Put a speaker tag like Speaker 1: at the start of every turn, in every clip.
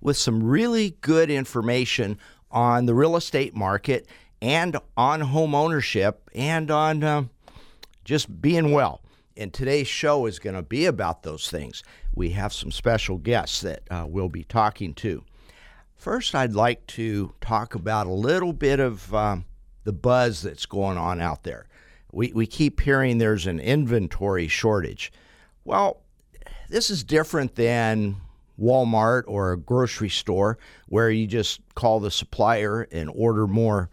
Speaker 1: with some really good information on the real estate market and on home ownership and on uh, just being well. And today's show is going to be about those things. We have some special guests that uh, we'll be talking to. First, I'd like to talk about a little bit of um, the buzz that's going on out there. We, we keep hearing there's an inventory shortage. Well, this is different than Walmart or a grocery store where you just call the supplier and order more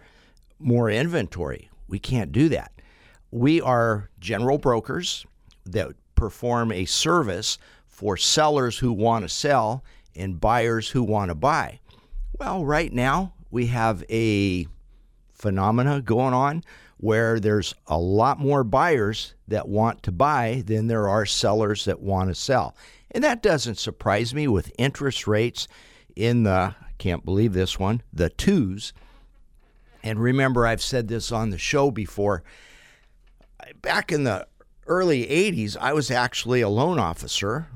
Speaker 1: more inventory. We can't do that. We are general brokers that perform a service for sellers who want to sell and buyers who want to buy. Well, right now we have a phenomena going on where there's a lot more buyers that want to buy than there are sellers that want to sell. And that doesn't surprise me with interest rates in the, I can't believe this one, the twos. And remember, I've said this on the show before. Back in the early 80s, I was actually a loan officer,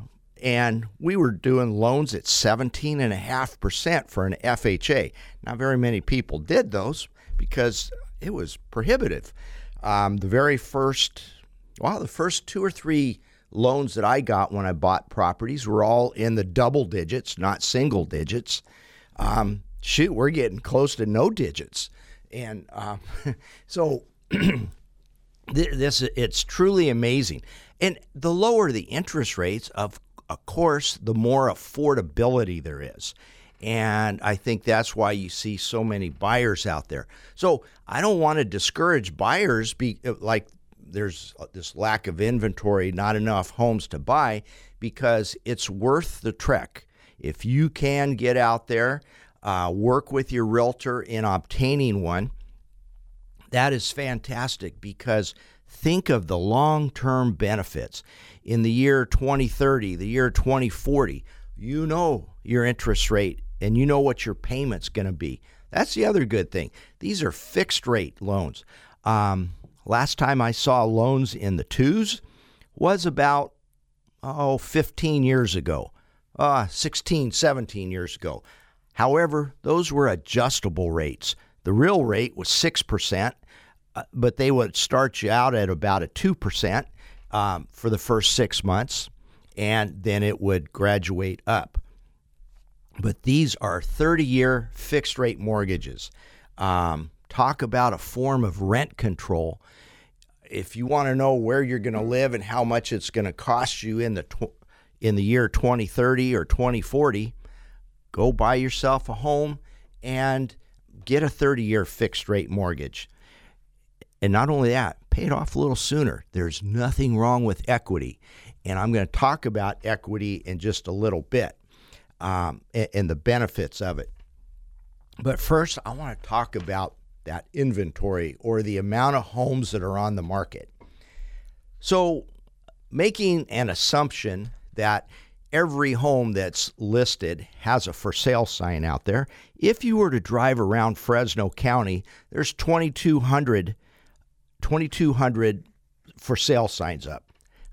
Speaker 1: and we were doing loans at 17.5% for an FHA. Not very many people did those because it was prohibitive. Um, the very first, well, the first two or three loans that I got when I bought properties were all in the double digits, not single digits. Um, shoot, we're getting close to no digits, and uh, so this it's truly amazing. And the lower the interest rates, of of course, the more affordability there is. And I think that's why you see so many buyers out there. So I don't want to discourage buyers, be like there's this lack of inventory, not enough homes to buy, because it's worth the trek. If you can get out there, uh, work with your realtor in obtaining one, that is fantastic because think of the long term benefits. In the year 2030, the year 2040, you know your interest rate and you know what your payment's going to be. That's the other good thing. These are fixed rate loans. Um, last time I saw loans in the twos was about, oh, 15 years ago, uh, 16, 17 years ago. However, those were adjustable rates. The real rate was 6%, uh, but they would start you out at about a 2% um, for the first six months, and then it would graduate up but these are 30 year fixed rate mortgages. Um, talk about a form of rent control. If you want to know where you're going to live and how much it's going to cost you in the tw- in the year 2030 or 2040, go buy yourself a home and get a 30 year fixed rate mortgage. And not only that, pay it off a little sooner. There's nothing wrong with equity. And I'm going to talk about equity in just a little bit um, and, and the benefits of it. But first, I want to talk about that inventory or the amount of homes that are on the market. So, making an assumption that every home that's listed has a for sale sign out there. If you were to drive around Fresno County, there's 2200 2200 for sale signs up.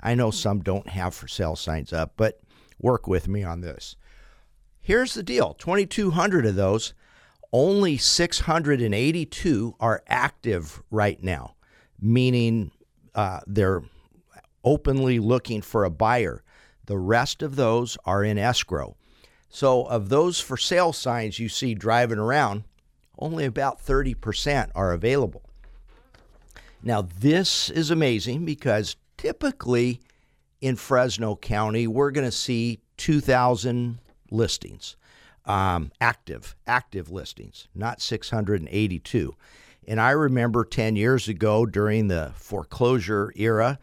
Speaker 1: I know some don't have for sale signs up, but work with me on this. Here's the deal 2,200 of those, only 682 are active right now, meaning uh, they're openly looking for a buyer. The rest of those are in escrow. So, of those for sale signs you see driving around, only about 30% are available. Now, this is amazing because typically in Fresno County, we're going to see 2,000 listings, um, active, active listings, not 682. And I remember 10 years ago during the foreclosure era,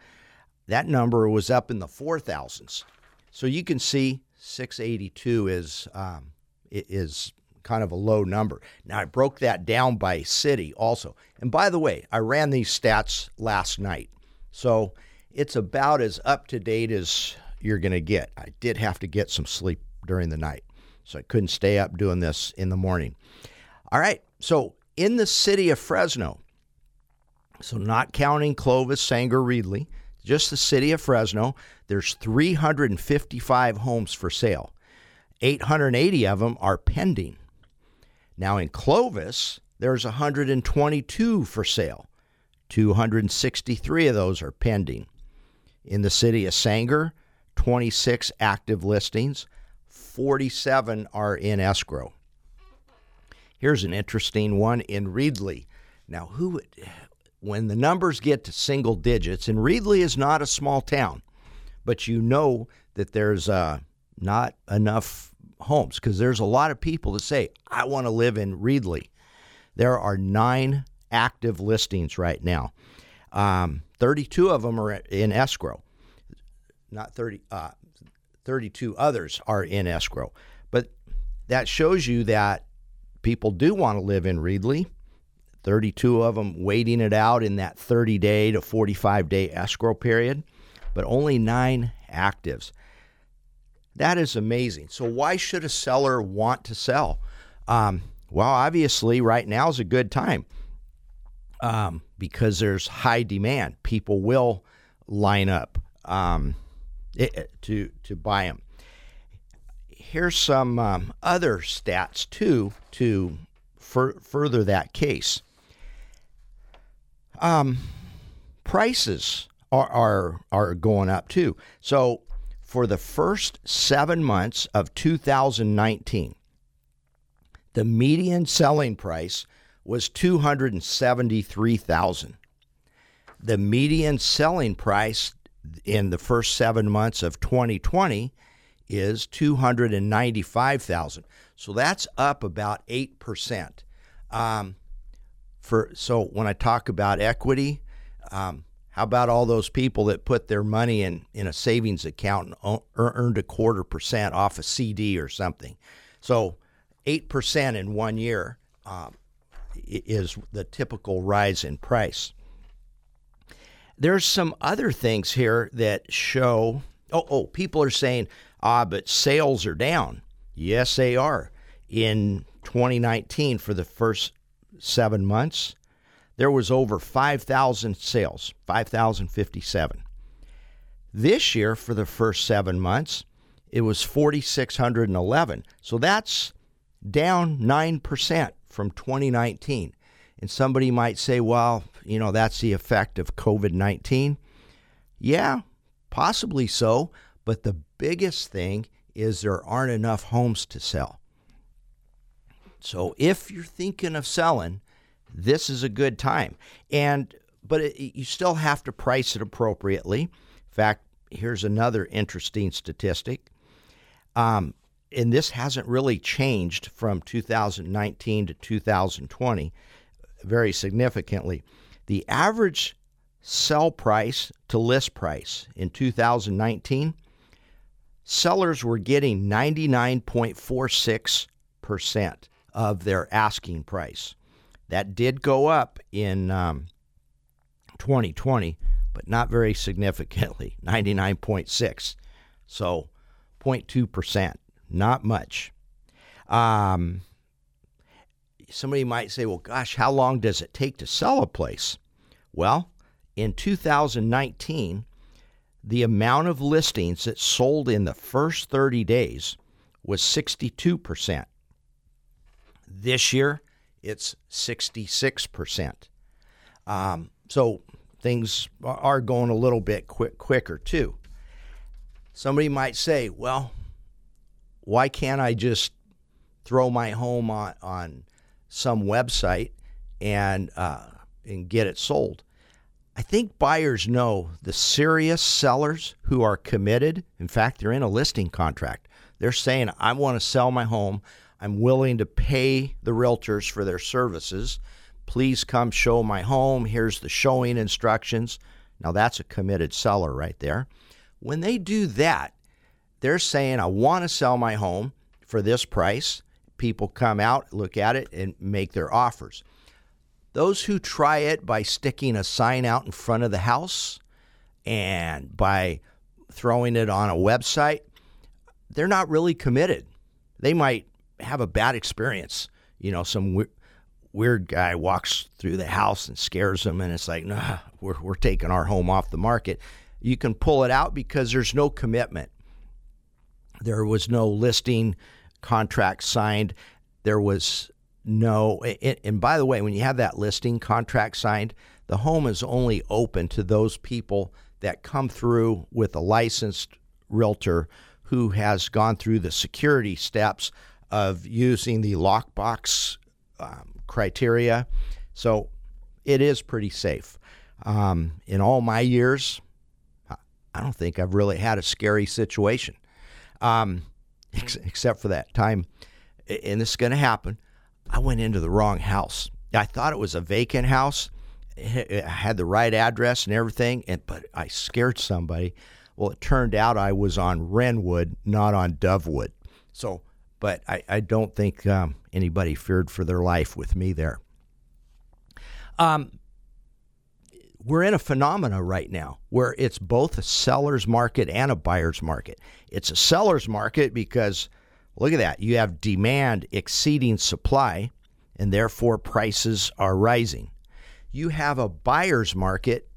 Speaker 1: that number was up in the 4,000s. So you can see 682 is um, is kind of a low number. Now, I broke that down by city also. And by the way, I ran these stats last night. So it's about as up to date as you're going to get. I did have to get some sleep during the night, so I couldn't stay up doing this in the morning. All right. So in the city of Fresno, so not counting Clovis, Sanger, Reedley, just the city of Fresno, there's 355 homes for sale. 880 of them are pending. Now in Clovis, there's 122 for sale. 263 of those are pending. In the city of Sanger, 26 active listings, 47 are in escrow. Here's an interesting one in Reedley. Now, who when the numbers get to single digits, and Reedley is not a small town, but you know that there's uh, not enough homes because there's a lot of people that say, I want to live in Reedley. There are nine active listings right now. Um, 32 of them are in escrow. Not 30, uh, 32 others are in escrow. But that shows you that people do want to live in Reedley. 32 of them waiting it out in that 30 day to 45 day escrow period, but only nine actives. That is amazing. So, why should a seller want to sell? Um, well, obviously, right now is a good time um, because there's high demand. People will line up um, to to buy them. Here's some um, other stats too to fur- further that case. Um, prices are, are are going up too. So for the first seven months of 2019, the median selling price was 273,000. The median selling price in the first 7 months of 2020 is 295,000. So that's up about 8%. Um, for so when I talk about equity, um, how about all those people that put their money in, in a savings account and earned a quarter percent off a CD or something? So, 8% in one year um, is the typical rise in price. There's some other things here that show oh, oh, people are saying, ah, but sales are down. Yes, they are. In 2019, for the first seven months, there was over 5,000 sales, 5,057. This year, for the first seven months, it was 4,611. So that's down 9% from 2019. And somebody might say, well, you know, that's the effect of COVID 19. Yeah, possibly so. But the biggest thing is there aren't enough homes to sell. So if you're thinking of selling, this is a good time. And but it, you still have to price it appropriately. In fact, here's another interesting statistic. Um, and this hasn't really changed from 2019 to 2020 very significantly. The average sell price to list price in 2019, sellers were getting 99.46% of their asking price. That did go up in um, 2020, but not very significantly 99.6. So 0.2%, not much. Um, somebody might say, well, gosh, how long does it take to sell a place? Well, in 2019, the amount of listings that sold in the first 30 days was 62%. This year, it's 66%. Um, so things are going a little bit quick, quicker too. Somebody might say, well, why can't I just throw my home on, on some website and, uh, and get it sold? I think buyers know the serious sellers who are committed. In fact, they're in a listing contract. They're saying, I want to sell my home. I'm willing to pay the realtors for their services. Please come show my home. Here's the showing instructions. Now, that's a committed seller right there. When they do that, they're saying, I want to sell my home for this price, people come out, look at it, and make their offers. Those who try it by sticking a sign out in front of the house and by throwing it on a website, they're not really committed. They might have a bad experience. You know, some we- weird guy walks through the house and scares them, and it's like, nah, we're, we're taking our home off the market. You can pull it out because there's no commitment. There was no listing contract signed. There was no, and by the way, when you have that listing contract signed, the home is only open to those people that come through with a licensed realtor who has gone through the security steps of using the lockbox um, criteria. So it is pretty safe. Um, in all my years, I don't think I've really had a scary situation, um, ex- except for that time. And this is going to happen. I went into the wrong house. I thought it was a vacant house. I had the right address and everything, and but I scared somebody. Well, it turned out I was on Renwood, not on Dovewood. So, but I, I don't think um, anybody feared for their life with me there. Um, we're in a phenomena right now where it's both a seller's market and a buyer's market. It's a seller's market because look at that. You have demand exceeding supply, and therefore prices are rising. You have a buyer's market,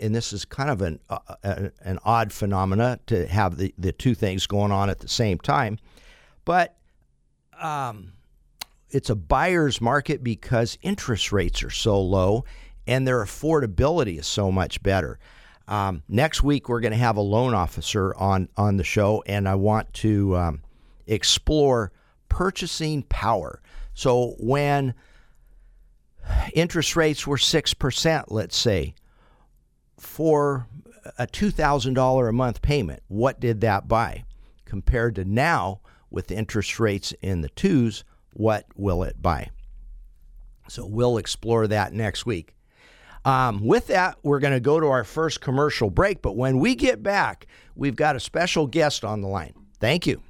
Speaker 1: and this is kind of an, uh, an odd phenomena to have the, the two things going on at the same time. But um, it's a buyer's market because interest rates are so low and their affordability is so much better. Um, next week, we're going to have a loan officer on, on the show, and I want to um, explore purchasing power. So, when interest rates were 6%, let's say, for a $2,000 a month payment, what did that buy? Compared to now, with interest rates in the twos, what will it buy? So, we'll explore that next week. Um, with that, we're going to go to our first commercial break. But when we get back, we've got a special guest on the line. Thank you.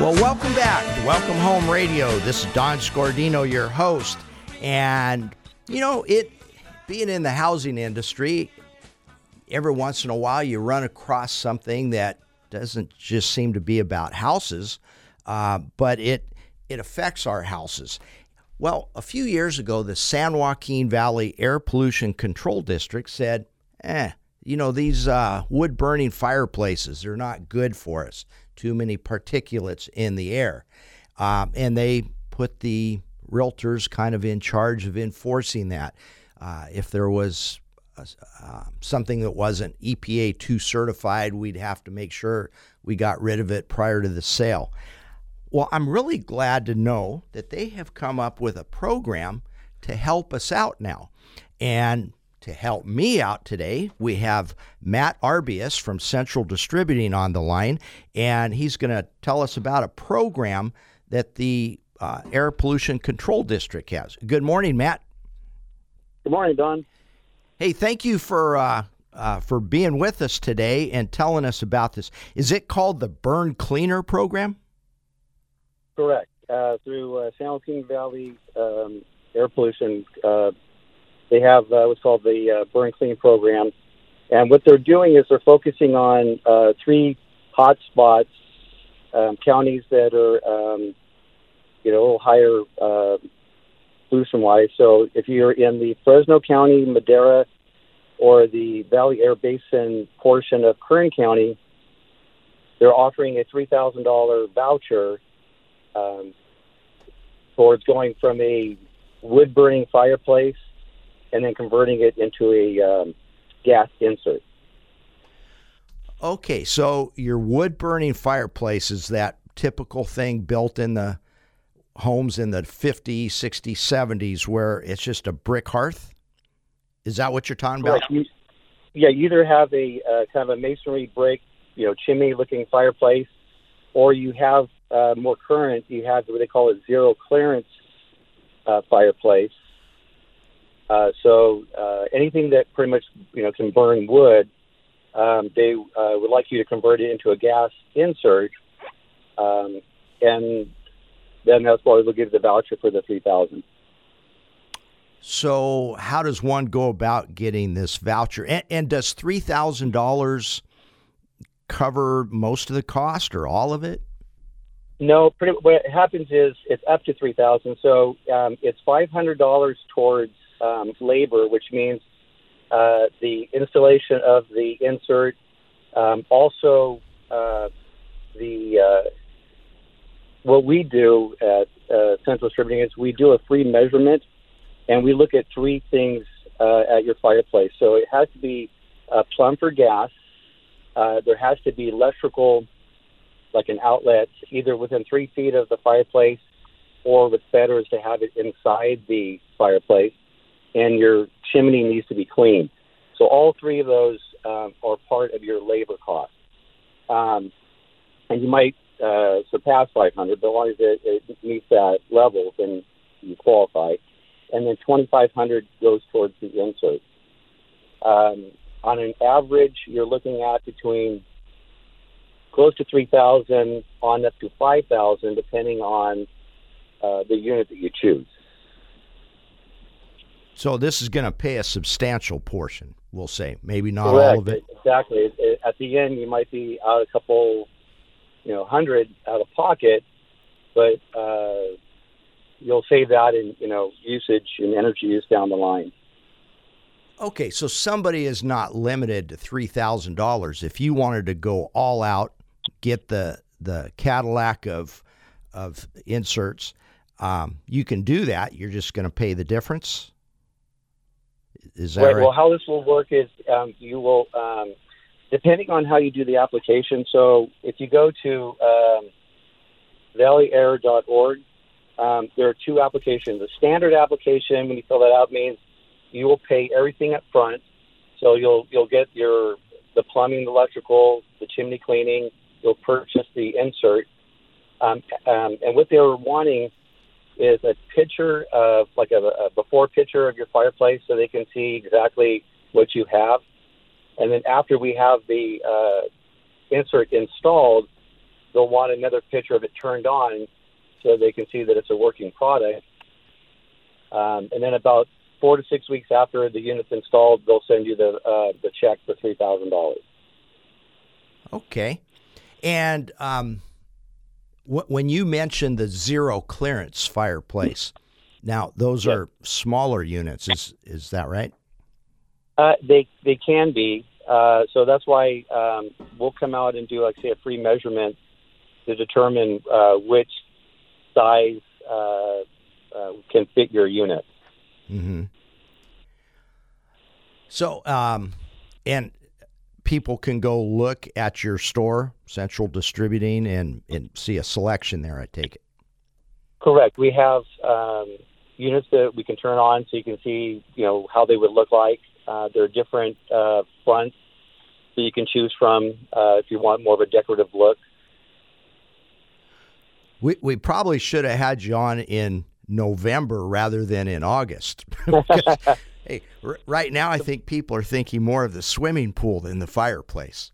Speaker 1: Well, welcome back to Welcome Home Radio. This is Don Scordino, your host. And, you know, it being in the housing industry, every once in a while you run across something that doesn't just seem to be about houses, uh, but it it affects our houses. Well, a few years ago, the San Joaquin Valley Air Pollution Control District said, "Eh, you know these uh, wood burning fireplaces they're not good for us. Too many particulates in the air," um, and they put the realtors kind of in charge of enforcing that. Uh, if there was uh, something that wasn't EPA 2 certified, we'd have to make sure we got rid of it prior to the sale. Well, I'm really glad to know that they have come up with a program to help us out now. And to help me out today, we have Matt Arbius from Central Distributing on the line, and he's going to tell us about a program that the uh, Air Pollution Control District has. Good morning, Matt.
Speaker 2: Good morning, Don.
Speaker 1: Hey, thank you for uh, uh, for being with us today and telling us about this. Is it called the Burn Cleaner program?
Speaker 2: Correct. Uh, through uh, San Joaquin Valley um, Air Pollution, uh, they have uh, what's called the Burn Clean program, and what they're doing is they're focusing on three hot spots, um, counties that are um, you know a little higher pollution wise. So if you're in the Fresno County, Madera, or the Valley Air Basin portion of Kern County, they're offering a $3,000 voucher um, towards going from a wood burning fireplace and then converting it into a um, gas insert.
Speaker 1: Okay, so your wood burning fireplace is that typical thing built in the homes in the 50s, 60s, 70s where it's just a brick hearth? Is that what you're talking about?
Speaker 2: You, yeah, you either have a uh, kind of a masonry brick, you know, chimney looking fireplace, or you have uh, more current, you have what they call a zero clearance uh, fireplace. Uh, so uh, anything that pretty much you know can burn wood, um, they uh, would like you to convert it into a gas insert, um, and then that's why we'll give the voucher for the three thousand.
Speaker 1: So, how does one go about getting this voucher? And, and does three thousand dollars cover most of the cost or all of it?
Speaker 2: No, pretty, what happens is it's up to three thousand. So um, it's five hundred dollars towards um, labor, which means uh, the installation of the insert, um, also uh, the uh, what we do at uh, Central Distributing is we do a free measurement, and we look at three things uh, at your fireplace. So it has to be uh, plumb for gas. Uh, there has to be electrical, like an outlet, either within three feet of the fireplace, or what's better is to have it inside the fireplace. And your chimney needs to be clean. So all three of those um, are part of your labor cost. Um, and you might uh, surpass 500, but as long as it, it meets that level, then you qualify. And then 2,500 goes towards the insert. Um, on an average, you're looking at between close to 3,000 on up to 5,000, depending on uh, the unit that you choose.
Speaker 1: So this is going to pay a substantial portion, we'll say. Maybe not
Speaker 2: Correct.
Speaker 1: all of it.
Speaker 2: Exactly. At the end, you might be out a couple, you know, hundred out of pocket, but uh, you'll save that in, you know, usage and energy use down the line.
Speaker 1: Okay, so somebody is not limited to three thousand dollars. If you wanted to go all out, get the the Cadillac of of inserts, um, you can do that. You're just going to pay the difference. Is that
Speaker 2: Right.
Speaker 1: right?
Speaker 2: Well, how this will work is um, you will, um, depending on how you do the application. So if you go to um, valleyair.org, um, there are two applications. The standard application, when you fill that out, means you will pay everything up front. So you'll you'll get your the plumbing, the electrical, the chimney cleaning. You'll purchase the insert, um, um, and what they were wanting is a picture of like a, a before picture of your fireplace, so they can see exactly what you have. And then after we have the uh, insert installed, they'll want another picture of it turned on, so they can see that it's a working product. Um, and then about four to six weeks after the unit's installed, they'll send you the uh, the check for three thousand dollars.
Speaker 1: Okay. And um, wh- when you mentioned the zero clearance fireplace, now those
Speaker 2: Yep.
Speaker 1: are smaller units. Is is that right?
Speaker 2: Uh, they they can be. Uh, so that's why um, we'll come out and do, like, say, a free measurement to determine uh, which size uh, uh, can fit your unit.
Speaker 1: Mm-hmm. So, um, and people can go look at your store, Central Distributing, and, and see a selection there. I take it.
Speaker 2: Correct. We have um, units that we can turn on so you can see, you know, how they would look like. Uh, there are different uh, fronts that you can choose from uh, if you want more of a decorative look.
Speaker 1: We we probably should have had you on in November rather than in August. Because, hey, r- right now I think people are thinking more of the swimming pool than the fireplace.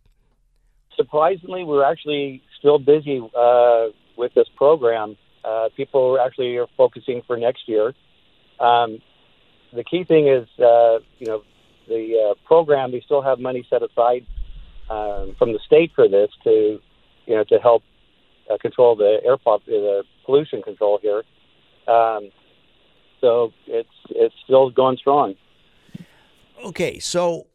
Speaker 2: surprisingly, we're actually still busy uh, with this program. Uh, people are actually are focusing for next year. Um, the key thing is, uh, you know, the uh, program. They still have money set aside um, from the state for this to, you know, to help uh, control the air pop, the pollution control here. Um, so it's it's still going strong.
Speaker 1: Okay, so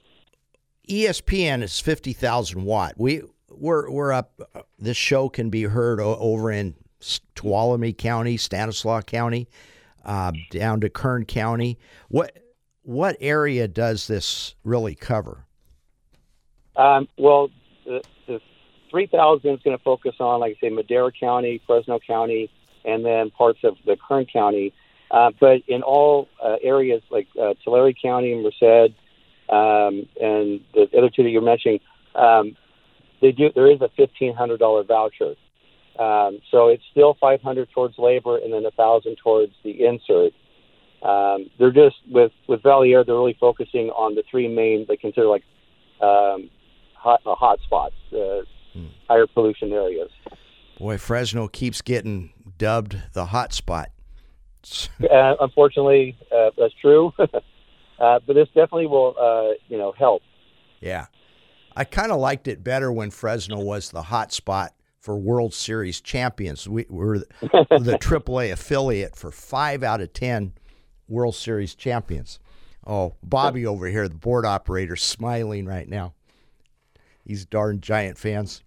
Speaker 1: ESPN is fifty thousand watt. We we're we're up. uh, This show can be heard o- over in Tuolumne County, Stanislaus County, uh, down to Kern County. What what area does this really cover?
Speaker 2: Um, well, the, the 3,000 is going to focus on, like I say, Madera County, Fresno County, and then parts of the Kern County. Uh, but in all uh, areas like uh, Tulare County, and Merced, um, and the other two that you're mentioning, um, they do. There is a $1,500 voucher. Um, so it's still 500 towards labor and then a thousand towards the insert. Um, they're just with with Valley Air. They're really focusing on the three main they consider like um, hot uh, hot spots, uh, hmm. higher pollution areas.
Speaker 1: Boy, Fresno keeps getting dubbed the hot spot.
Speaker 2: uh, unfortunately, uh, that's true. Uh, but this definitely will, uh, you know, help.
Speaker 1: Yeah, I kind of liked it better when Fresno was the hot spot for World Series champions. We were the AAA affiliate for five out of ten World Series champions. Oh, Bobby over here, the board operator, smiling right now. These darn giant fans.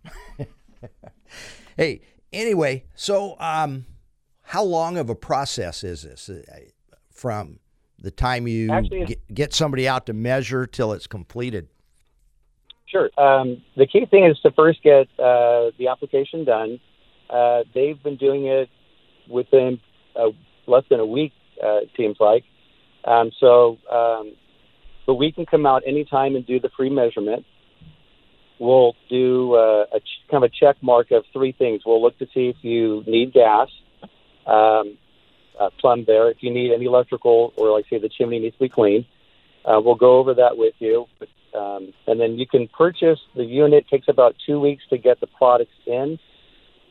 Speaker 1: hey, anyway, so um, how long of a process is this uh, from the time you Actually, get, get, somebody out to measure till it's completed?
Speaker 2: Sure. Um, the key thing is to first get uh, the application done. Uh, they've been doing it within uh, less than a week, uh, it seems like. Um, so, um, but we can come out anytime and do the free measurement we'll do uh, a ch- kind of a check mark of three things. We'll look to see if you need gas, um, uh, plumb there. If you need any electrical, or like say the chimney needs to be cleaned, uh, we'll go over that with you. Um, and then you can purchase the unit. It takes about two weeks to get the products in,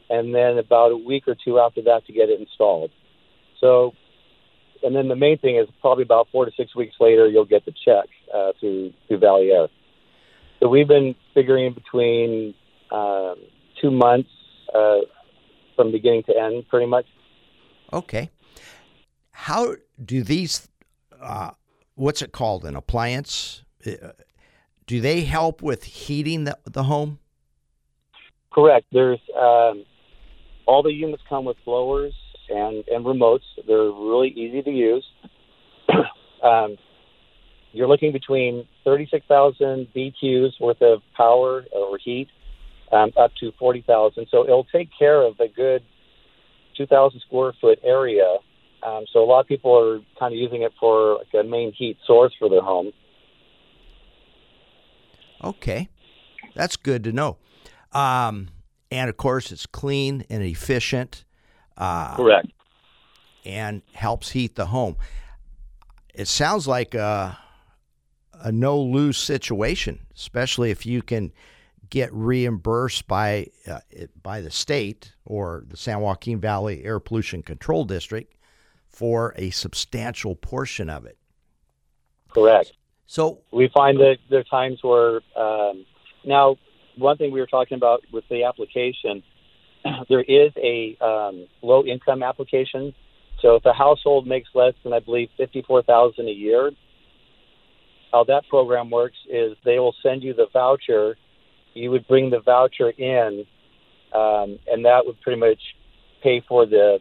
Speaker 2: and then about a week or two after that to get it installed. So, and then the main thing is probably about four to six weeks later you'll get the check uh, through through Valley Air. So we've been figuring between um, two months uh, from beginning to end, pretty much.
Speaker 1: Okay. How do these? Uh, what's it called? An appliance? Uh, do they help with heating the, the home?
Speaker 2: Correct. There's um, all the units come with blowers and, and remotes. They're really easy to use. um, you're looking between 36,000 BTUs worth of power or heat um, up to 40,000. So it'll take care of a good 2,000 square foot area. Um, so a lot of people are kind of using it for like a main heat source for their home.
Speaker 1: Okay, that's good to know. Um, and of course, it's clean and efficient.
Speaker 2: Uh, Correct.
Speaker 1: And helps heat the home. It sounds like uh, a no lose situation, especially if you can get reimbursed by uh, by the state or the San Joaquin Valley Air Pollution Control District for a substantial portion of it.
Speaker 2: Correct.
Speaker 1: So
Speaker 2: we find that there are times where um, now one thing we were talking about with the application, there is a um, low income application. So if a household makes less than I believe fifty four thousand a year, how that program works is they will send you the voucher. You would bring the voucher in, um, and that would pretty much pay for the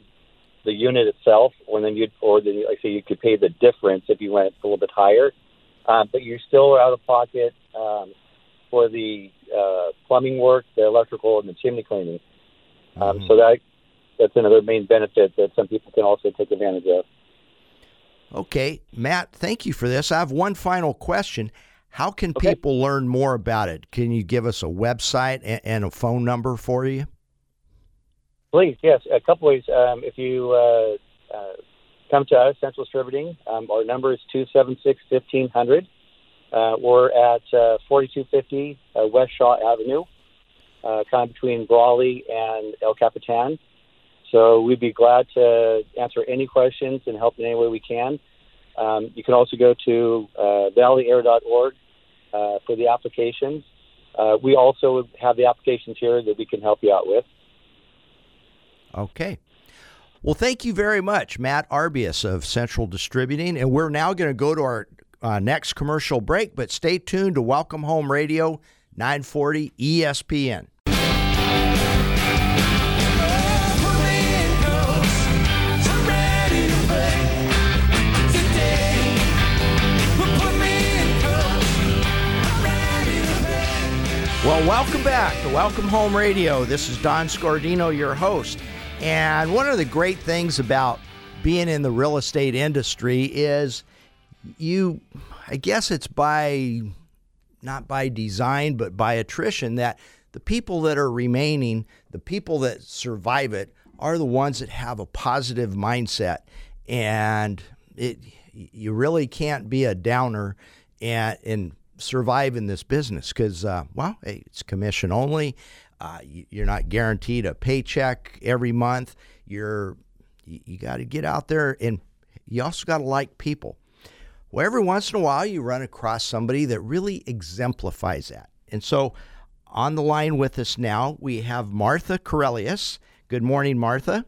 Speaker 2: the unit itself, or then you'd or the like I say you could pay the difference if you went a little bit higher. Uh, but you're still out of pocket um, for the uh, plumbing work, the electrical, and the chimney cleaning. Um, mm-hmm. So that that's another main benefit that some people can also take advantage of.
Speaker 1: Okay, Matt, thank you for this. I have one final question. How can okay. people learn more about it? Can you give us a website and, a phone number for you?
Speaker 2: Please, yes. A couple ways. Um, if you uh, uh, come to us, Central Distributing, um, our number is 276 1500. Uh, we're at uh, 4250 uh, West Shaw Avenue, uh, kind of between Brawley and El Capitan. So we'd be glad to answer any questions and help in any way we can. Um, you can also go to uh, valleyair.org uh, for the applications. Uh, we also have the applications here that we can help you out with.
Speaker 1: Okay. Well, thank you very much, Matt Arbius of Central Distributing. And we're now going to go to our uh, next commercial break, but stay tuned to Welcome Home Radio 940 ESPN. Welcome back to Welcome Home Radio. This is Don Scordino, your host. And one of the great things about being in the real estate industry is you, I guess it's by, not by design, but by attrition, that the people that are remaining, the people that survive it, are the ones that have a positive mindset. And it you really can't be a downer and and survive in this business because uh, well, hey, it's commission only. Uh, you, are not guaranteed a paycheck every month. You're you, you got to get out there and you also got to like people. Well, every once in a while, you run across somebody that really exemplifies that. And so, on the line with us now, we have Martha Corellius. Good morning, Martha.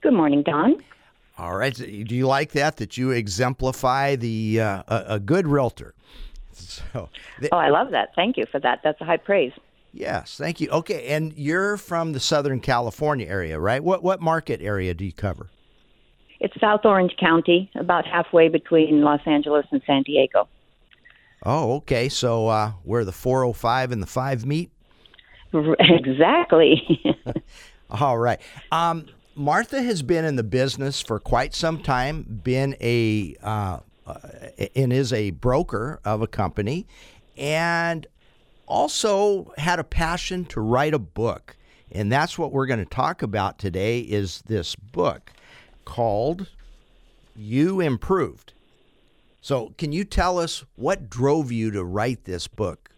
Speaker 3: Good morning, Don.
Speaker 1: All right. Do you like that? That you exemplify the uh, a, a, good realtor.
Speaker 3: So, oh, I love that. Thank you for that. That's a high praise.
Speaker 1: Yes, thank you. Okay, and you're from the Southern California area, right? What what market area do you cover?
Speaker 3: It's South Orange County, about halfway between Los Angeles and San Diego.
Speaker 1: Oh, okay. So uh, where the 405 and the 5 meet?
Speaker 3: Exactly.
Speaker 1: All right. Um, Martha has been in the business for quite some time, been a uh, uh, and is a broker of a company, and also had a passion to write a book. And that's what we're going to talk about today is this book called You Improved. So, can you tell us what drove you to write this book?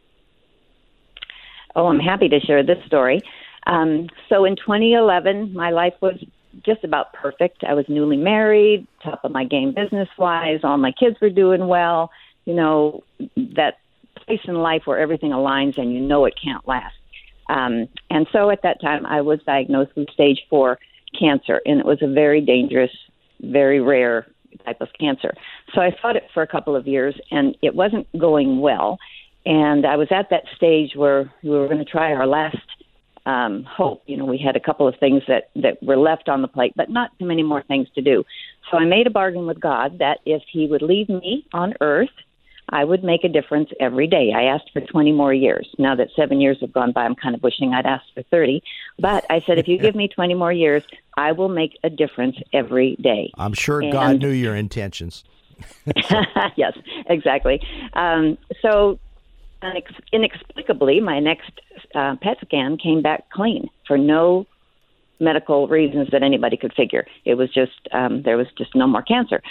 Speaker 3: Oh, I'm happy to share this story. Um, so, in 2011, my life was just about perfect. I was newly married, top of my game business wise. All my kids were doing well. You know, that place in life where everything aligns and you know it can't last. Um, and so at that time, I was diagnosed with stage four cancer, and it was a very dangerous, very rare type of cancer. So I fought it for a couple of years, and it wasn't going well. And I was at that stage where we were going to try our last um, hope. You know, we had a couple of things that that were left on the plate, but not too many more things to do. So I made a bargain with God that if He would leave me on Earth I would make a difference every day. I asked for 20 more years. Now that seven years have gone by, I'm kind of wishing I'd asked for 30. But I said, if you give me 20 more years, I will make a difference every day.
Speaker 1: I'm sure and, God knew your intentions.
Speaker 3: yes, exactly. Um, so inexplicably, my next uh, PET scan came back clean for no medical reasons that anybody could figure. It was just um, there was just no more cancer.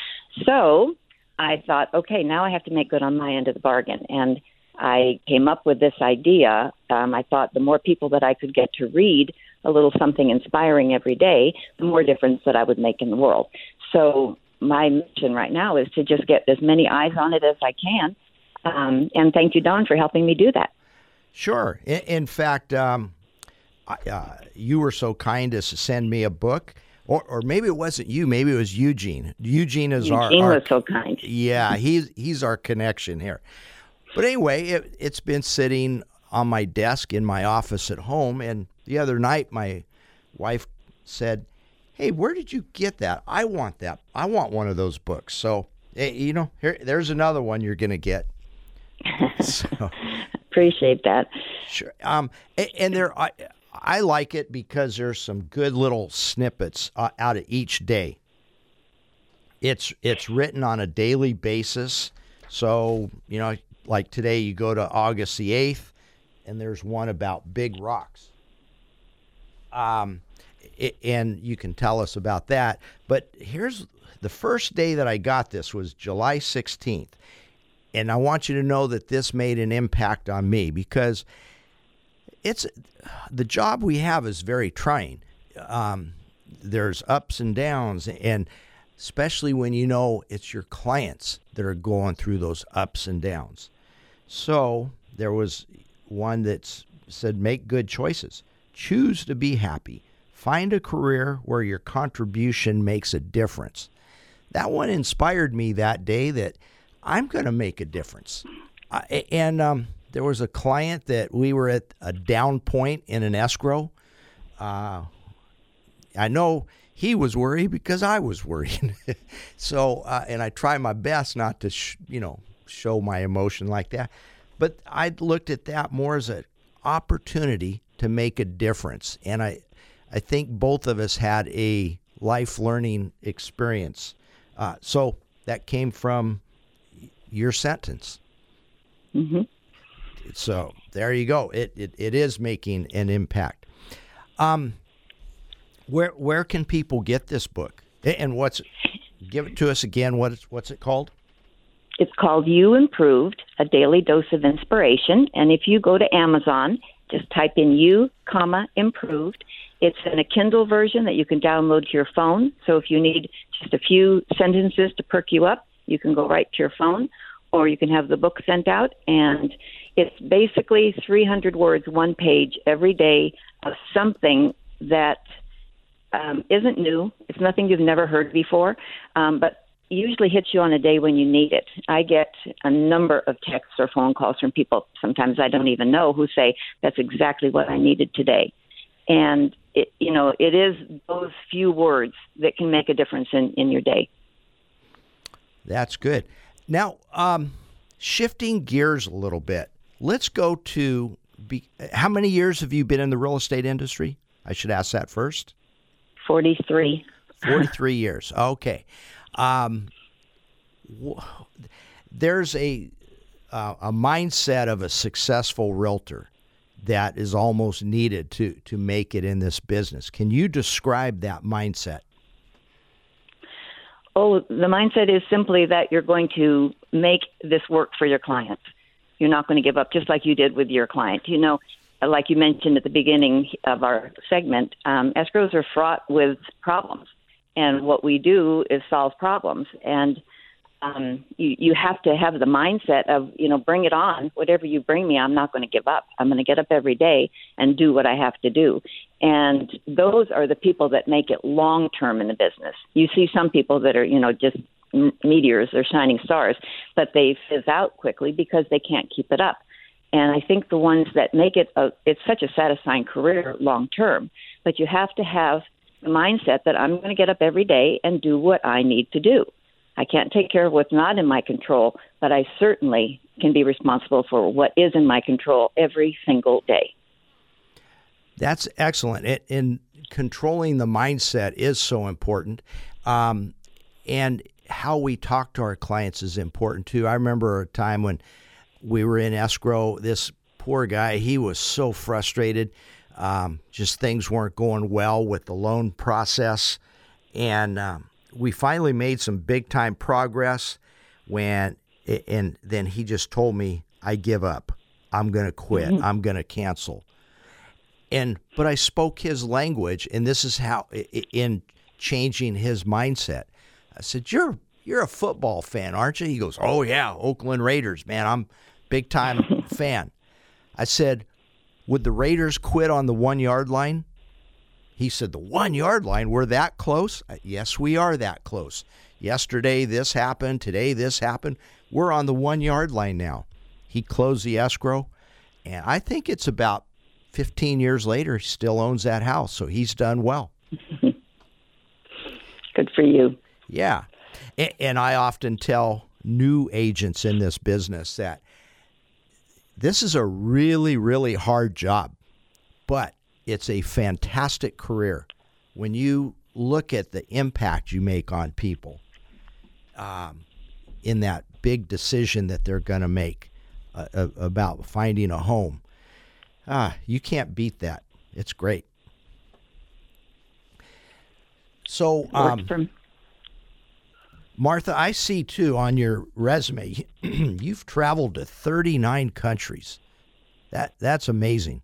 Speaker 3: So I thought, okay, now I have to make good on my end of the bargain. And I came up with this idea. Um, I thought the more people that I could get to read a little something inspiring every day, the more difference that I would make in the world. So my mission right now is to just get as many eyes on it as I can. Um, and thank you, Don, for helping me do that.
Speaker 1: Sure. In, in fact, um, uh, you were so kind as to send me a book or, or maybe it wasn't you. Maybe it was Eugene. Eugene is
Speaker 3: Eugene
Speaker 1: our.
Speaker 3: Eugene was so kind.
Speaker 1: Yeah, he's he's our connection here. But anyway, it, it's been sitting on my desk in my office at home, and the other night my wife said, "Hey, where did you get that? I want that. I want one of those books." So, hey, you know, here there's another one you're going to get.
Speaker 3: So, Appreciate that.
Speaker 1: Sure. Um, and, and there, I, I like it because there's some good little snippets uh, out of each day. It's it's written on a daily basis, so you know, like today, you go to August the eighth, and there's one about big rocks. Um, it, and you can tell us about that. But here's the first day that I got this was July 16th, and I want you to know that this made an impact on me because it's the job we have is very trying. Um, there's ups and downs, and especially when you know it's your clients that are going through those ups and downs. So there was one that said, make good choices, choose to be happy, find a career where your contribution makes a difference. That one inspired me that day that I'm going to make a difference. I, and um, there was a client that we were at a down point in an escrow. Uh, I know he was worried because I was worried. so, uh, and I try my best not to, sh- you know, show my emotion like that. But I looked at that more as an opportunity to make a difference, and I, I think both of us had a life learning experience. Uh, so that came from your sentence.
Speaker 3: Mm-hmm.
Speaker 1: So there you go. It, it, it is making an impact. Um, where where can people get this book? And what's give it to us again. What is, what's it called?
Speaker 3: It's called You Improved, a daily dose of inspiration. And if you go to Amazon, just type in You, comma, improved. It's in a Kindle version that you can download to your phone. So if you need just a few sentences to perk you up, you can go right to your phone, or you can have the book sent out. And it's basically 300 words, one page every day of something that um, isn't new. It's nothing you've never heard before, um, but usually hits you on a day when you need it. I get a number of texts or phone calls from people, sometimes I don't even know, who say, That's exactly what I needed today. And, it, you know, it is those few words that can make a difference in, in your day.
Speaker 1: That's good. Now, um, shifting gears a little bit, let's go to be, how many years have you been in the real estate industry? I should ask that first.
Speaker 3: 43.
Speaker 1: 43 years. Okay. Um, there's a uh, a mindset of a successful realtor that is almost needed to to make it in this business. Can you describe that mindset?
Speaker 3: Oh, the mindset is simply that you're going to make this work for your client. You're not going to give up, just like you did with your client. You know, like you mentioned at the beginning of our segment, um, escrows are fraught with problems and what we do is solve problems. And um, you you have to have the mindset of you know bring it on. Whatever you bring me I'm not going to give up. I'm going to get up every day and do what I have to do and those are the people that make it long term in the business you see some people that are you know just meteors or shining stars but they fizz out quickly because they can't keep it up and I think the ones that make it a, it's such a satisfying career long term but you have to have the mindset that I'm going to get up every day and do what I need to do. I can't take care of what's not in my control, but I certainly can be responsible for what is in my control every single day.
Speaker 1: That's excellent. It, and controlling the mindset is so important. Um, and how we talk to our clients is important too. I remember a time when we were in escrow, this poor guy, he was so frustrated um, just things weren't going well with the loan process. And um, we finally made some big time progress when, and then he just told me, I give up. I'm going to quit. Mm-hmm. I'm going to cancel. And, but I spoke his language, and this is how, in changing his mindset, I said, You're, you're a football fan, aren't you? He goes, Oh, yeah, Oakland Raiders, man. I'm big time fan. I said, would the Raiders quit on the one yard line? He said, The one yard line? We're that close? Yes, we are that close. Yesterday, this happened. Today, this happened. We're on the one yard line now. He closed the escrow, and I think it's about 15 years later, he still owns that house. So he's done well.
Speaker 3: Good for you.
Speaker 1: Yeah. And I often tell new agents in this business that this is a really, really hard job, but it's a fantastic career. When you look at the impact you make on people um, in that big decision that they're going to make uh, about finding a home, ah, you can't beat that. It's great. So, um, Martha, I see too on your resume, you've traveled to 39 countries. That that's amazing.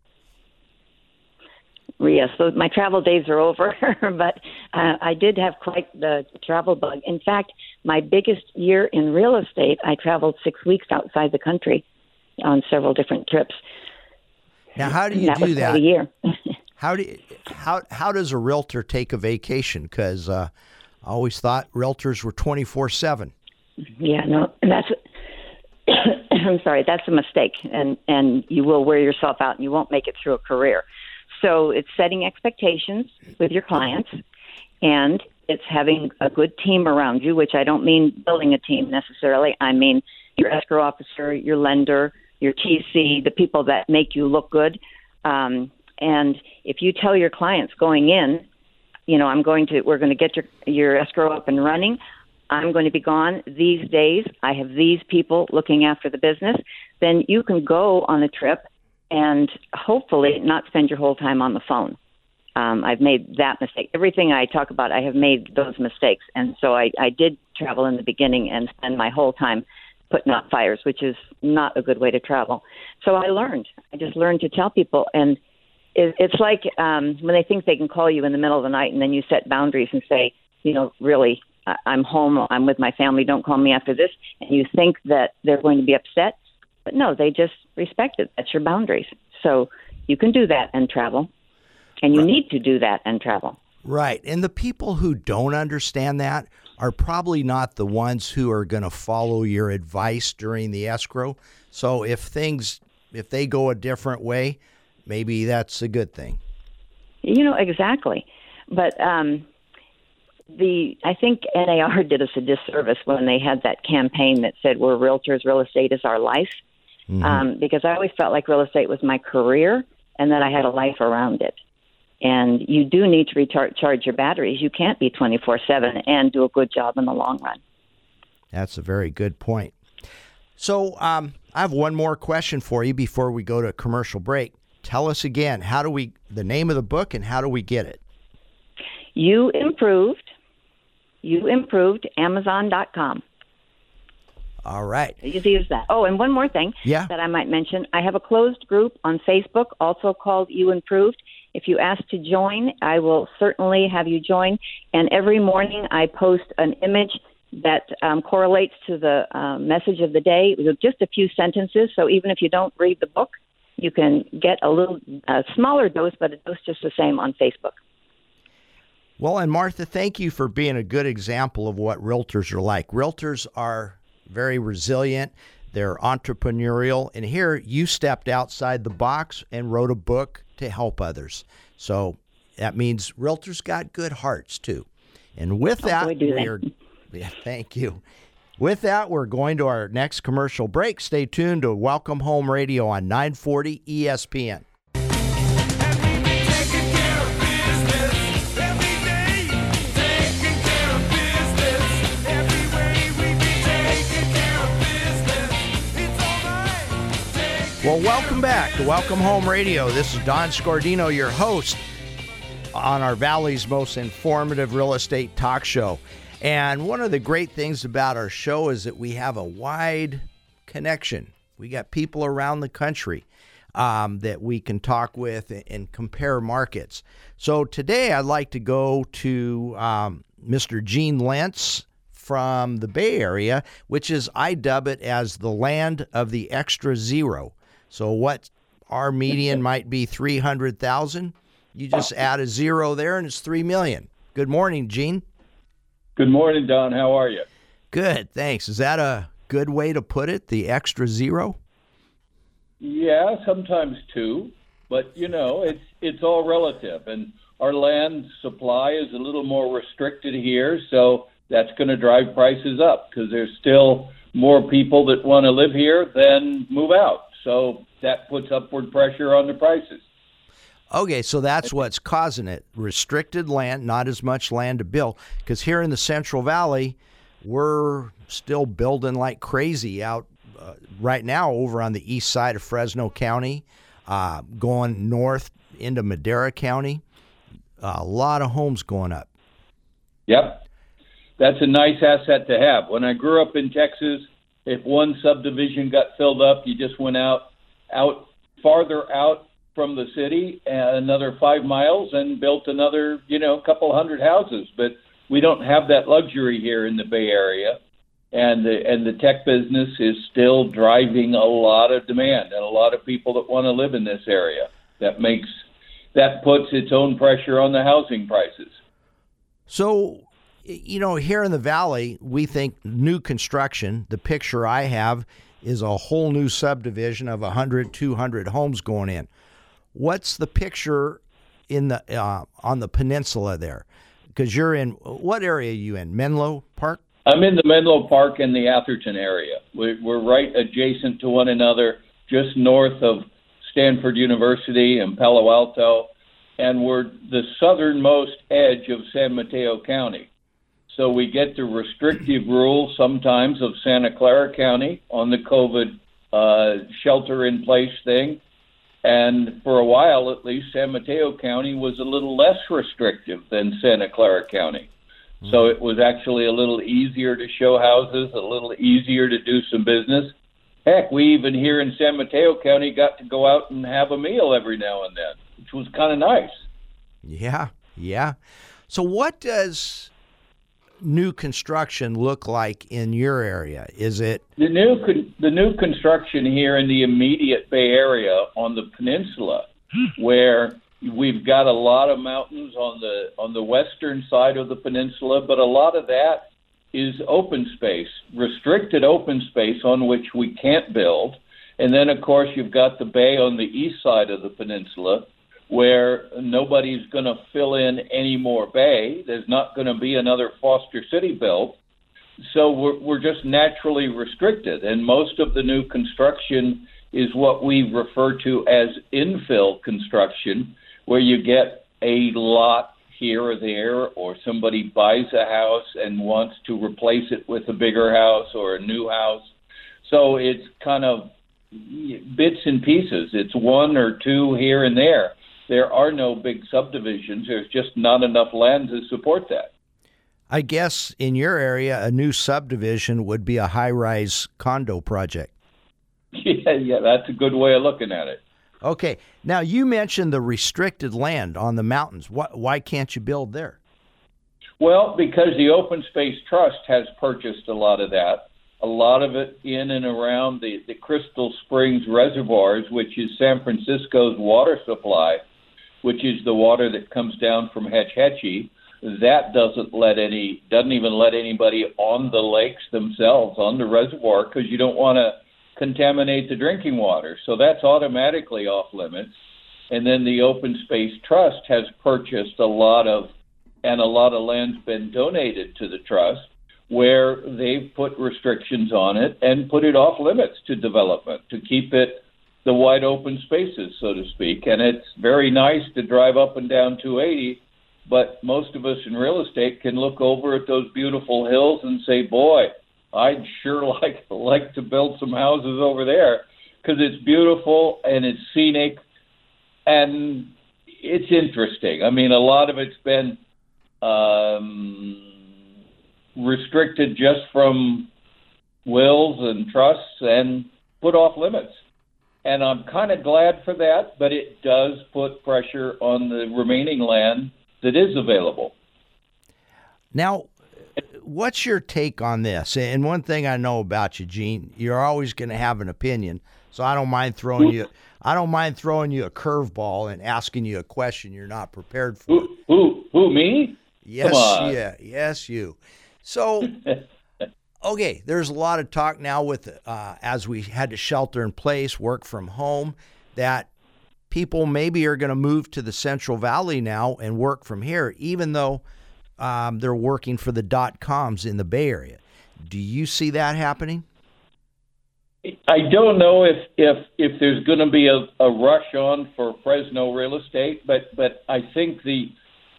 Speaker 3: Yes, so my travel days are over, but uh, I did have quite the travel bug. In fact, my biggest year in real estate, I traveled six weeks outside the country on several different trips.
Speaker 1: Now, how do you
Speaker 3: that
Speaker 1: do that?
Speaker 3: a year.
Speaker 1: how do you, how how does a realtor take a vacation? Because uh, I always thought realtors were 24 7.
Speaker 3: Yeah, no, and that's. I'm sorry, that's a mistake, and and you will wear yourself out, and you won't make it through a career. So it's setting expectations with your clients, and it's having a good team around you. Which I don't mean building a team necessarily. I mean your escrow officer, your lender, your TC, the people that make you look good. Um, and if you tell your clients going in you know, I'm going to, we're going to get your, your escrow up and running. I'm going to be gone these days. I have these people looking after the business. Then you can go on a trip and hopefully not spend your whole time on the phone. Um, I've made that mistake. Everything I talk about, I have made those mistakes, and so I, I did travel in the beginning and spend my whole time putting out fires, which is not a good way to travel. So I learned. I just learned to tell people, and it, it's like um, when they think they can call you in the middle of the night, and then you set boundaries and say, you know, really, I, I'm home, I'm with my family, don't call me after this, and you think that they're going to be upset, but no, they just respect it. That's your boundaries. So you can do that and travel, and you right. need to do that and travel.
Speaker 1: Right. And the people who don't understand that are probably not the ones who are going to follow your advice during the escrow. So if things if they go a different way, maybe that's a good thing.
Speaker 3: You know exactly. But um the I think NAR did us a disservice when they had that campaign that said we're realtors, real estate is our life. Mm-hmm. Um, because I always felt like real estate was my career and that I had a life around it. And you do need to recharge your batteries. You can't be 24 7 and do a good job in the long run.
Speaker 1: That's a very good point. So, um, I have one more question for you before we go to a commercial break. Tell us again, how do we, the name of the book and how do we get it?
Speaker 3: You improved you improved Amazon.com.
Speaker 1: All right.
Speaker 3: Easy as that. Oh, and one more thing
Speaker 1: yeah.
Speaker 3: that I might mention. I have a closed group on Facebook, also called You Improved. If you ask to join, I will certainly have you join. And every morning I post an image that um, correlates to the uh, message of the day with just a few sentences. So even if you don't read the book, you can get a little uh, smaller dose, but a dose just the same on Facebook.
Speaker 1: Well, and Martha, thank you for being a good example of what realtors are like. Realtors are very resilient, they're entrepreneurial, and here you stepped outside the box and wrote a book to help others. So that means realtors got good hearts too. And with that,
Speaker 3: we're
Speaker 1: yeah, thank you. With that, we're going to our next commercial break. Stay tuned to Welcome Home Radio on 940 ESPN. Welcome back to Welcome Home Radio. This is Don Scordino, your host on our Valley's most informative real estate talk show. And one of the great things about our show is that we have a wide connection. We got people around the country um, that we can talk with and compare markets. So today I'd like to go to um, Mr. Gene Lentz from the Bay Area, which is, I dub it as the land of the extra zero. So what our median might be 300,000, you just add a zero there and it's 3 million. Good morning, Gene.
Speaker 4: Good morning, Don. How are you?
Speaker 1: Good, thanks. Is that a good way to put it, the extra zero?
Speaker 4: Yeah, sometimes two, but you know, it's it's all relative and our land supply is a little more restricted here, so that's going to drive prices up because there's still more people that want to live here than move out. So that puts upward pressure on the prices.
Speaker 1: Okay, so that's what's causing it. Restricted land, not as much land to build. Because here in the Central Valley, we're still building like crazy out uh, right now over on the east side of Fresno County, uh, going north into Madera County. A lot of homes going up.
Speaker 4: Yep. That's a nice asset to have. When I grew up in Texas, if one subdivision got filled up, you just went out out farther out from the city, uh, another five miles, and built another you know couple hundred houses. But we don't have that luxury here in the Bay Area, and the and the tech business is still driving a lot of demand and a lot of people that want to live in this area. That makes that puts its own pressure on the housing prices.
Speaker 1: So you know, here in the valley, we think new construction. The picture I have is a whole new subdivision of 100, 200 homes going in. What's the picture in the uh, on the peninsula there? Because you're in what area are you in? Menlo Park.
Speaker 4: I'm in the Menlo Park in the Atherton area. We're right adjacent to one another, just north of Stanford University and Palo Alto, and we're the southernmost edge of San Mateo County. So we get the restrictive rules sometimes of Santa Clara County on the COVID uh, shelter in place thing. And for a while, at least, San Mateo County was a little less restrictive than Santa Clara County. Mm-hmm. So it was actually a little easier to show houses, a little easier to do some business. Heck, we even here in San Mateo County got to go out and have a meal every now and then, which was kind of nice.
Speaker 1: Yeah, yeah. So, what does new construction look like in your area? Is it
Speaker 4: the new con- the new construction here in the immediate Bay Area on the peninsula, hmm. where we've got a lot of mountains on the on the western side of the peninsula, but a lot of that is open space, restricted open space on which we can't build. And then, of course, you've got the bay on the east side of the peninsula where nobody's going to fill in any more bay. There's not going to be another Foster City built. So we're, we're just naturally restricted. And most of the new construction is what we refer to as infill construction, where you get a lot here or there, or somebody buys a house and wants to replace it with a bigger house or a new house. So it's kind of bits and pieces. It's one or two here and there. There are no big subdivisions. There's just not enough land to support that.
Speaker 1: I guess in your area, a new subdivision would be a high rise condo project.
Speaker 4: Yeah, yeah, that's a good way of looking at it.
Speaker 1: Okay. Now you mentioned the restricted land on the mountains. Why, why can't you build there?
Speaker 4: Well, because the Open Space Trust has purchased a lot of that. A lot of it in and around the, the Crystal Springs reservoirs, which is San Francisco's water supply, which is the water that comes down from Hetch Hetchy. That doesn't let any doesn't even let anybody on the lakes themselves on the reservoir because you don't want to contaminate the drinking water. So that's automatically off limits. And then the Open Space Trust has purchased a lot of, and a lot of land's been donated to the trust where they've put restrictions on it and put it off limits to development to keep it the wide open spaces, so to speak. And it's very nice to drive up and down 280, but most of us in real estate can look over at those beautiful hills and say, boy, I'd sure like like to build some houses over there because it's beautiful and it's scenic and it's interesting. I mean, a lot of it's been um, restricted just from wills and trusts and put off limits. And I'm kind of glad for that, but it does put pressure on the remaining land that is available.
Speaker 1: Now, what's your take on this? And one thing I know about you, Gene, you're always going to have an opinion. So I don't mind throwing you. I don't mind throwing you a curveball and asking you a question you're not prepared for.
Speaker 4: Who? Who? Who me?
Speaker 1: Yes. Yeah. Yes, you. So. okay, there's a lot of talk now with uh, as we had to shelter in place, work from home, that people maybe are going to move to the Central Valley now and work from here, even though um, they're working for the dot coms in the Bay Area. Do you see that happening?
Speaker 4: I don't know if if if there's going to be a, a rush on for Fresno real estate, but but I think the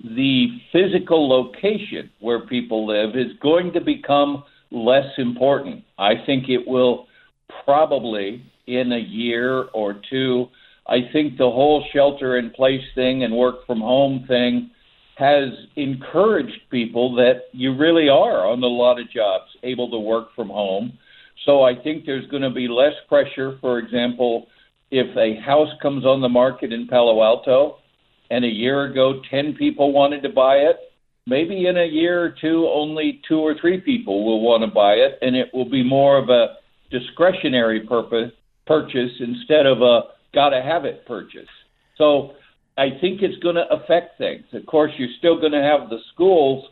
Speaker 4: the physical location where people live is going to become less important. I think it will probably in a year or two. I think the whole shelter in place thing and work from home thing has encouraged people that you really are on a lot of jobs able to work from home. So I think there's going to be less pressure. For example, if a house comes on the market in Palo Alto and a year ago 10 people wanted to buy it, maybe in a year or two only two or three people will want to buy it and it will be more of a discretionary purpose purchase instead of a got to have it purchase. So I think it's going to affect things. Of course, you're still going to have the schools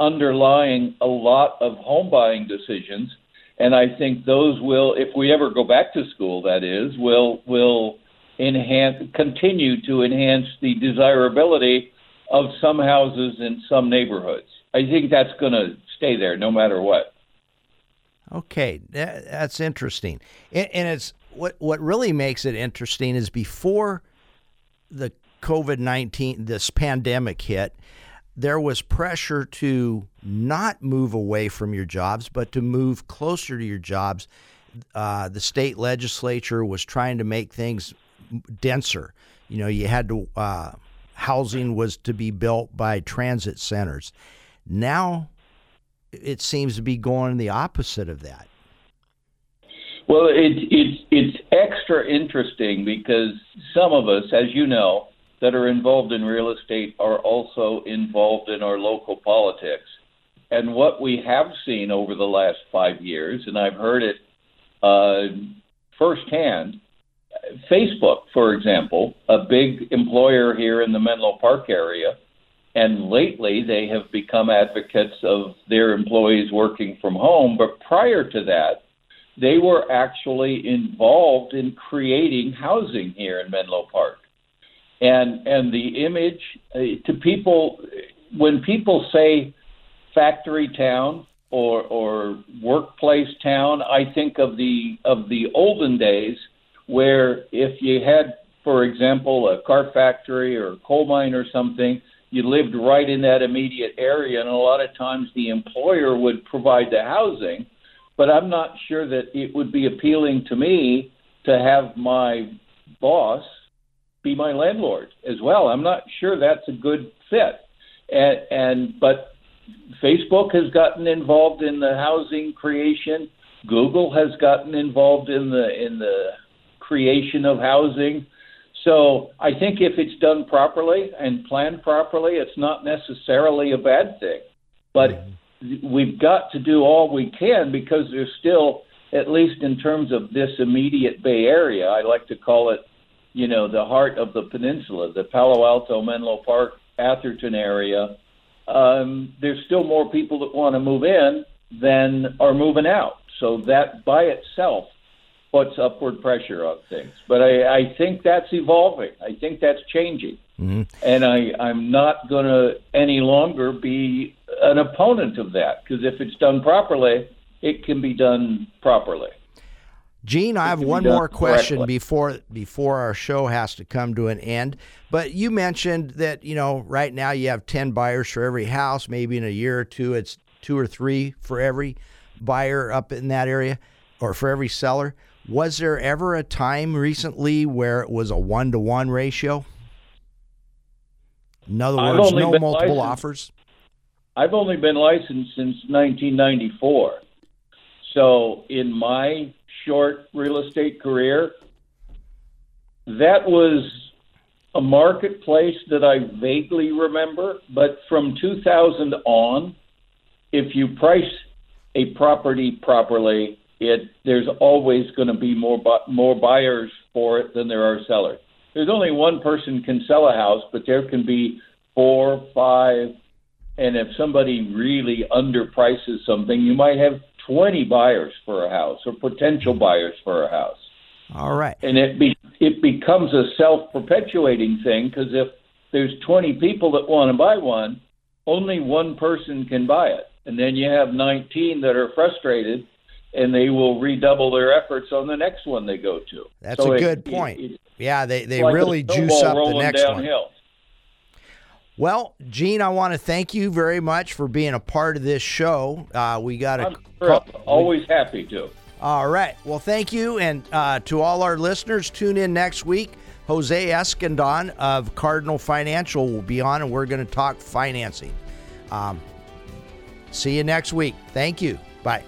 Speaker 4: underlying a lot of home buying decisions, and I think those will, if we ever go back to school, that is, will will enhance, continue to enhance the desirability of some houses in some neighborhoods. I think that's going to stay there no matter what.
Speaker 1: Okay, that's interesting, and it's what what really makes it interesting is before the COVID 19, this pandemic hit, there was pressure to not move away from your jobs, but to move closer to your jobs. Uh, the state legislature was trying to make things denser. You know, you had to uh, housing was to be built by transit centers. Now, it seems to be going the opposite of that.
Speaker 4: Well, it, it, it's extra interesting because some of us, as you know, that are involved in real estate are also involved in our local politics. And what we have seen over the last five years, and I've heard it uh, firsthand, Facebook, for example, a big employer here in the Menlo Park area, and lately they have become advocates of their employees working from home. But prior to that, they were actually involved in creating housing here in Menlo Park. And and the image uh, to people when people say factory town or or workplace town, I think of the of the olden days where if you had, for example, a car factory or a coal mine or something, you lived right in that immediate area, and a lot of times the employer would provide the housing. But I'm not sure that it would be appealing to me to have my boss be my landlord as well. I'm not sure that's a good fit. And, and but Facebook has gotten involved in the housing creation. Google has gotten involved in the in the creation of housing. So I think if it's done properly and planned properly, it's not necessarily a bad thing. But mm-hmm. we've got to do all we can because there's still, at least in terms of this immediate Bay Area, I like to call it, you know, the heart of the peninsula, the Palo Alto, Menlo Park, Atherton area. Um, there's still more people that want to move in than are moving out. So that by itself puts upward pressure on things. But I, I think that's evolving. I think that's changing. Mm-hmm. And I, I'm not going to any longer be an opponent of that because if it's done properly, it can be done properly.
Speaker 1: Gene, I have one more question correctly. before before our show has to come to an end. But you mentioned that you know right now you have ten buyers for every house. Maybe in a year or two, it's two or three for every buyer up in that area, or for every seller. Was there ever a time recently where it was a one to one ratio? In other words, no multiple licensed, offers?
Speaker 4: I've only been licensed since 1994. So, in my short real estate career, that was a marketplace that I vaguely remember. But from 2000 on, if you price a property properly, it there's always going to be more bu- more buyers for it than there are sellers. There's only one person can sell a house, but there can be four, five, and if somebody really underprices something, you might have 20 buyers for a house or potential buyers for a house.
Speaker 1: All right.
Speaker 4: And it be, it becomes a self-perpetuating thing because if there's 20 people that want to buy one, only one person can buy it. And then you have 19 that are frustrated and they will redouble their efforts on the next one they go to.
Speaker 1: That's so a good it, point. It, yeah, they, they like really juice up the next downhill. one. Well, Gene, I want to thank you very much for being a part of this show. Uh, we got a
Speaker 4: call, always we, happy to.
Speaker 1: All right. Well, thank you, and uh, to all our listeners, tune in next week. Jose Escandon of Cardinal Financial will be on, and we're going to talk financing. Um, see you next week. Thank you. Bye.